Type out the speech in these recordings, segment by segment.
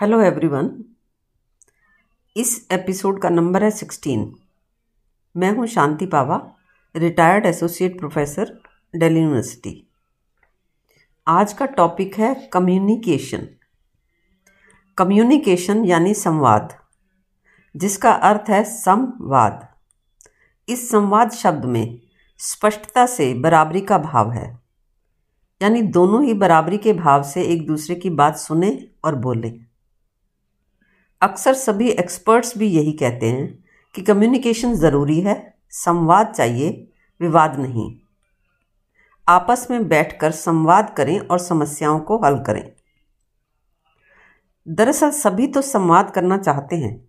Hello everyone. इस episode का number है सिक्सटीन। मैं हूँ Shanti Pawa, retired associate professor, Delhi university. आज का टॉपिक है कम्युनिकेशन। कम्युनिकेशन यानी संवाद, जिसका अर्थ है संवाद। इस संवाद शब्द में स्पष्टता से बराबरी का भाव है। यानी दोनों ही बराबरी के भाव से एक दूसरे की बात सुने और बोलें। अक्सर सभी एक्सपर्ट्स भी यही कहते हैं कि कम्युनिकेशन ज़रूरी है, संवाद चाहिए, विवाद नहीं। आपस में बैठकर संवाद करें और समस्याओं को हल करें। दरअसल सभी तो संवाद करना चाहते हैं।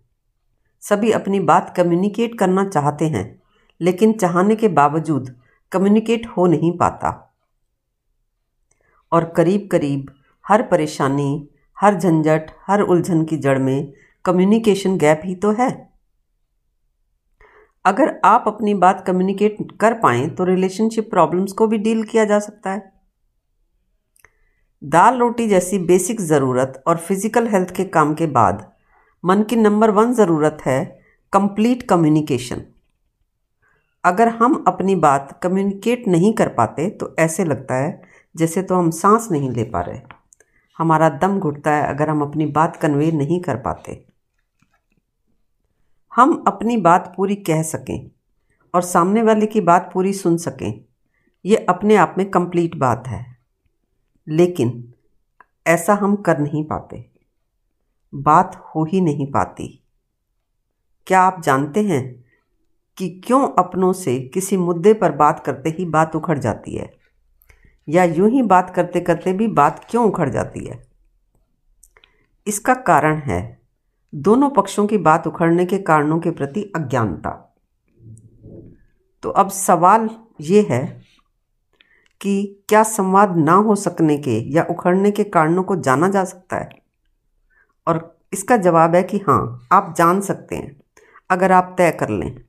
सभी अपनी बात कम्युनिकेट करना चाहते हैं, लेकिन चाहने के बावजूद कम्युनिकेट हो नहीं पाता। और करीब करीब हर परेशानी हर झंझट, हर उलझन की जड़ में कम्युनिकेशन गैप ही तो है। अगर आप अपनी बात कम्युनिकेट कर पाएँ तो रिलेशनशिप प्रॉब्लम्स को भी डील किया जा सकता है। दाल रोटी जैसी बेसिक ज़रूरत और फ़िज़िकल हेल्थ के काम के बाद, मन की नंबर वन ज़रूरत है कंप्लीट कम्युनिकेशन अगर हम अपनी बात कम्युनिकेट नहीं कर पाते तो ऐसे लगता है जैसे तो हम सांस नहीं ले पा रहे। हमारा दम घुटता है अगर हम अपनी बात कन्वे नहीं कर पाते। हम अपनी बात पूरी कह सकें और सामने वाले की बात पूरी सुन सकें, ये अपने आप में कंप्लीट बात है। लेकिन ऐसा हम कर नहीं पाते। बात हो ही नहीं पाती। क्या आप जानते हैं कि क्यों अपनों से किसी मुद्दे पर बात करते ही बात उखड़ जाती है? या यूँ ही बात करते करते भी बात क्यों उखड़ जाती है? इसका कारण है दोनों पक्षों की बात उखड़ने के कारणों के प्रति अज्ञानता। तो अब सवाल ये है कि क्या संवाद ना हो सकने के या उखड़ने के कारणों को जाना जा सकता है? और इसका जवाब है कि हाँ आप जान सकते हैं। अगर आप तय कर लें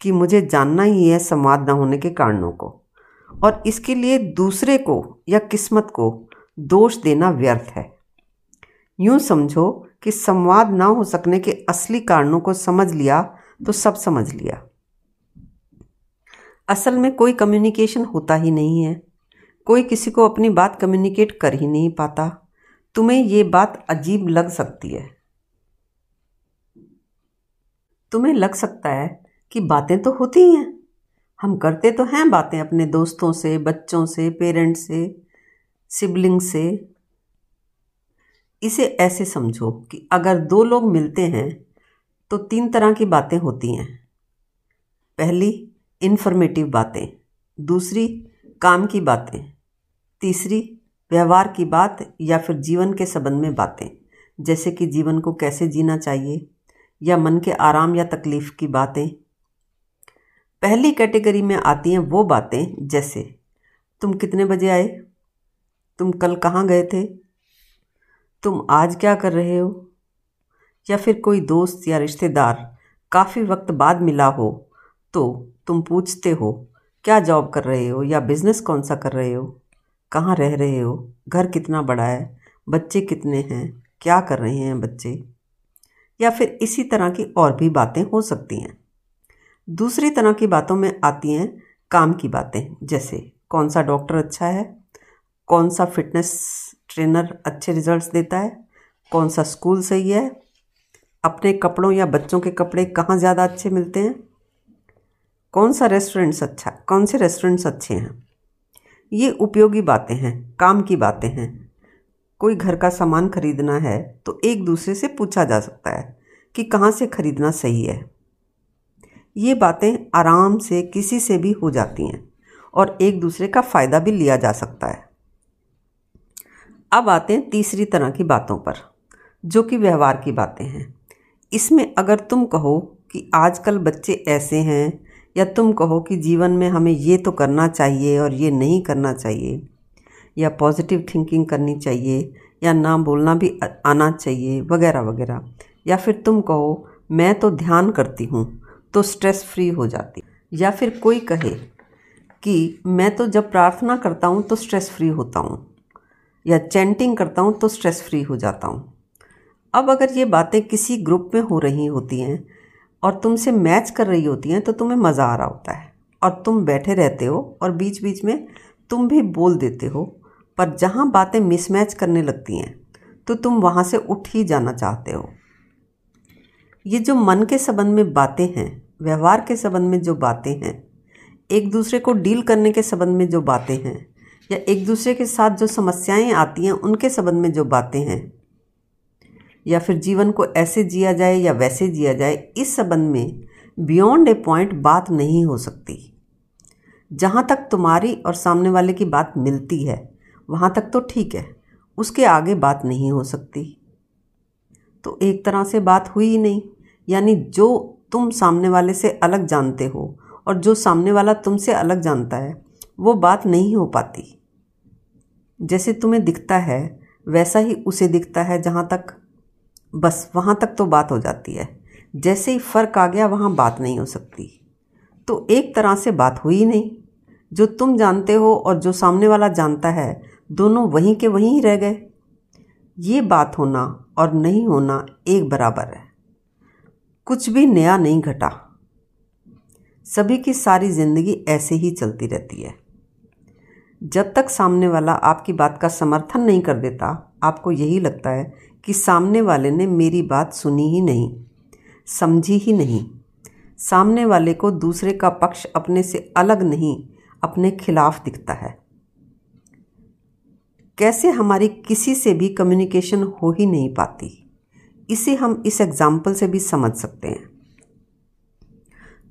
कि मुझे जानना ही है संवाद ना होने के कारणों को। और इसके लिए दूसरे को या किस्मत को दोष देना व्यर्थ है। यूँ समझो कि संवाद ना हो सकने के असली कारणों को समझ लिया तो सब समझ लिया। असल में कोई कम्युनिकेशन होता ही नहीं है। कोई किसी को अपनी बात कम्युनिकेट कर ही नहीं पाता। तुम्हें ये बात अजीब लग सकती है। तुम्हें लग सकता है कि बातें तो होती ही हैं। हम करते तो हैं बातें अपने दोस्तों से, बच्चों से पेरेंट्स से सिबलिंग से। इसे ऐसे समझो कि अगर दो लोग मिलते हैं तो तीन तरह की बातें होती हैं। पहली इन्फॉर्मेटिव बातें। दूसरी, काम की बातें। तीसरी, व्यवहार की बात या फिर जीवन के संबंध में बातें। जैसे कि जीवन को कैसे जीना चाहिए या मन के आराम या तकलीफ़ की बातें। पहली कैटेगरी में आती हैं वो बातें जैसे, तुम कितने बजे आए? तुम कल कहाँ गए थे? तुम आज क्या कर रहे हो? या फिर कोई दोस्त या रिश्तेदार काफ़ी वक्त बाद मिला हो तो तुम पूछते हो, क्या जॉब कर रहे हो या बिज़नेस कौन सा कर रहे हो? कहाँ रह रहे हो? घर कितना बड़ा है? बच्चे कितने हैं? क्या कर रहे हैं बच्चे? या फिर इसी तरह की और भी बातें हो सकती हैं। दूसरी तरह की बातों में आती हैं काम की बातें, जैसे कौन सा डॉक्टर अच्छा है, कौन सा फिटनेस ट्रेनर अच्छे रिजल्ट्स देता है, कौन सा स्कूल सही है, अपने कपड़ों या बच्चों के कपड़े कहाँ ज़्यादा अच्छे मिलते हैं, कौन सा रेस्टोरेंट्स अच्छा कौन से रेस्टोरेंट्स अच्छे हैं। ये उपयोगी बातें हैं, काम की बातें हैं। कोई घर का सामान खरीदना है तो एक दूसरे से पूछा जा सकता है कि कहाँ से खरीदना सही है। ये बातें आराम से किसी से भी हो जाती हैं और एक दूसरे का फ़ायदा भी लिया जा सकता है। अब आते हैं तीसरी तरह की बातों पर, जो कि व्यवहार की बातें हैं। इसमें अगर तुम कहो कि आजकल बच्चे ऐसे हैं, या तुम कहो कि जीवन में हमें ये तो करना चाहिए और ये नहीं करना चाहिए, या पॉजिटिव थिंकिंग करनी चाहिए, या ना बोलना भी आना चाहिए, वगैरह वगैरह, या फिर तुम कहो, मैं तो ध्यान करती हूँ। तो स्ट्रेस फ्री हो जाती। या फिर कोई कहे कि मैं तो जब प्रार्थना करता हूँ तो स्ट्रेस फ्री होता हूँ। या चैंटिंग करता हूँ तो स्ट्रेस फ्री हो जाता हूँ। अब अगर ये बातें किसी ग्रुप में हो रही होती हैं और तुमसे मैच कर रही होती हैं तो तुम्हें मज़ा आ रहा होता है। और तुम बैठे रहते हो और बीच बीच में तुम भी बोल देते हो, पर जहाँ बातें मिसमैच करने लगती हैं तो तुम वहाँ से उठ ही जाना चाहते हो। ये जो मन के संबंध में बातें हैं, व्यवहार के संबंध में जो बातें हैं, एक दूसरे को डील करने के संबंध में जो बातें हैं, या एक दूसरे के साथ जो समस्याएँ आती हैं, उनके संबंध में जो बातें हैं, या फिर जीवन को ऐसे जिया जाए या वैसे जिया जाए, इस संबंध में बियॉन्ड ए पॉइंट बात नहीं हो सकती। जहाँ तक तुम्हारी और सामने वाले की बात मिलती है, वहाँ तक तो ठीक है, उसके आगे बात नहीं हो सकती। तो एक तरह से बात हुई ही नहीं। यानी जो तुम सामने वाले से अलग जानते हो और जो सामने वाला तुमसे अलग जानता है, वो बात नहीं हो पाती। जैसे तुम्हें दिखता है, वैसा ही उसे दिखता है जहाँ तक, बस वहाँ तक तो बात हो जाती है। जैसे ही फ़र्क आ गया, वहाँ बात नहीं हो सकती। तो एक तरह से बात हुई नहीं। जो तुम जानते हो और जो सामने वाला जानता है, दोनों वहीं के वहीं रह गए। ये बात होना और नहीं होना एक बराबर है। कुछ भी नया नहीं घटा। सभी की सारी ज़िंदगी ऐसे ही चलती रहती है। जब तक सामने वाला आपकी बात का समर्थन नहीं कर देता, आपको यही लगता है कि सामने वाले ने मेरी बात सुनी ही नहीं, समझी ही नहीं। सामने वाले को दूसरे का पक्ष अपने से अलग नहीं, अपने खिलाफ दिखता है। कैसे हमारी किसी से भी कम्युनिकेशन हो ही नहीं पाती? इसे हम इस एग्ज़ाम्पल से भी समझ सकते हैं।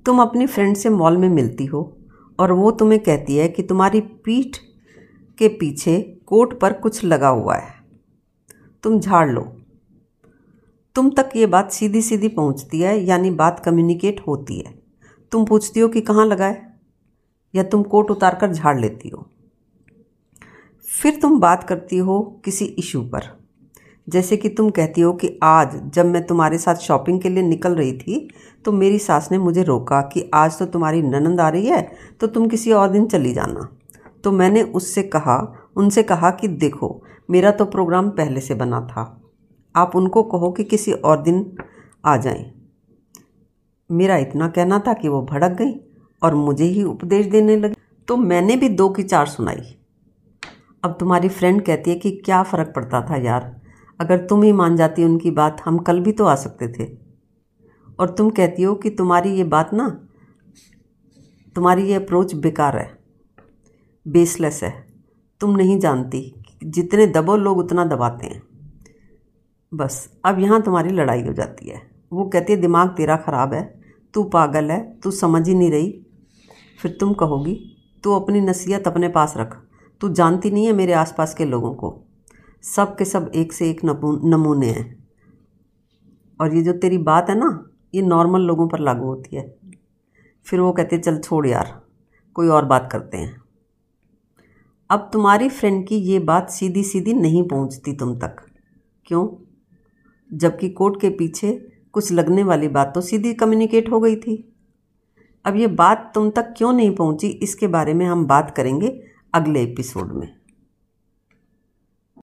तुम अपनी फ्रेंड से मॉल में मिलती हो और वो तुम्हें कहती है कि तुम्हारी पीठ के पीछे कोट पर कुछ लगा हुआ है। तुम झाड़ लो। तुम तक ये बात सीधी सीधी पहुँचती है, यानी बात कम्युनिकेट होती है। तुम पूछती हो कि कहाँ लगा है? या तुम कोट उतार कर झाड़ लेती हो। फिर तुम बात करती हो किसी इशू पर। जैसे कि तुम कहती हो कि आज जब मैं तुम्हारे साथ शॉपिंग के लिए निकल रही थी तो मेरी सास ने मुझे रोका कि आज तो तुम्हारी ननंद आ रही है तो तुम किसी और दिन चली जाना। तो मैंने उससे कहा, उनसे कहा कि देखो, मेरा तो प्रोग्राम पहले से बना था। आप उनको कहो कि किसी और दिन आ जाएँ। मेरा इतना कहना था कि वो भड़क गई और मुझे ही उपदेश देने लगी। तो मैंने भी दो की चार सुनाई। अब तुम्हारी फ्रेंड कहती है कि क्या फ़र्क पड़ता था यार? अगर तुम ही मान जाती उनकी बात, हम कल भी तो आ सकते थे। और तुम कहती हो कि तुम्हारी ये बात ना, तुम्हारी ये अप्रोच बेकार है बेसलेस है। तुम नहीं जानती जितने दबो लोग उतना दबाते हैं। बस, अब यहाँ तुम्हारी लड़ाई हो जाती है। वो कहती है, दिमाग तेरा ख़राब है, तू पागल है, तू समझ ही नहीं रही। फिर तुम कहोगी, तू अपनी नसीहत अपने पास रख तू जानती नहीं है मेरे आसपास के लोगों को। सब के सब एक से एक नमूने हैं। और ये जो तेरी बात है ना, ये नॉर्मल लोगों पर लागू होती है। फिर वो कहते चल छोड़ यार, कोई और बात करते हैं। अब तुम्हारी फ्रेंड की ये बात सीधी सीधी नहीं पहुँचती तुम तक। क्यों? जबकि कोर्ट के पीछे कुछ लगने वाली बात तो सीधी कम्युनिकेट हो गई थी। अब ये बात तुम तक क्यों नहीं पहुँची, इसके बारे में हम बात करेंगे अगले एपिसोड में।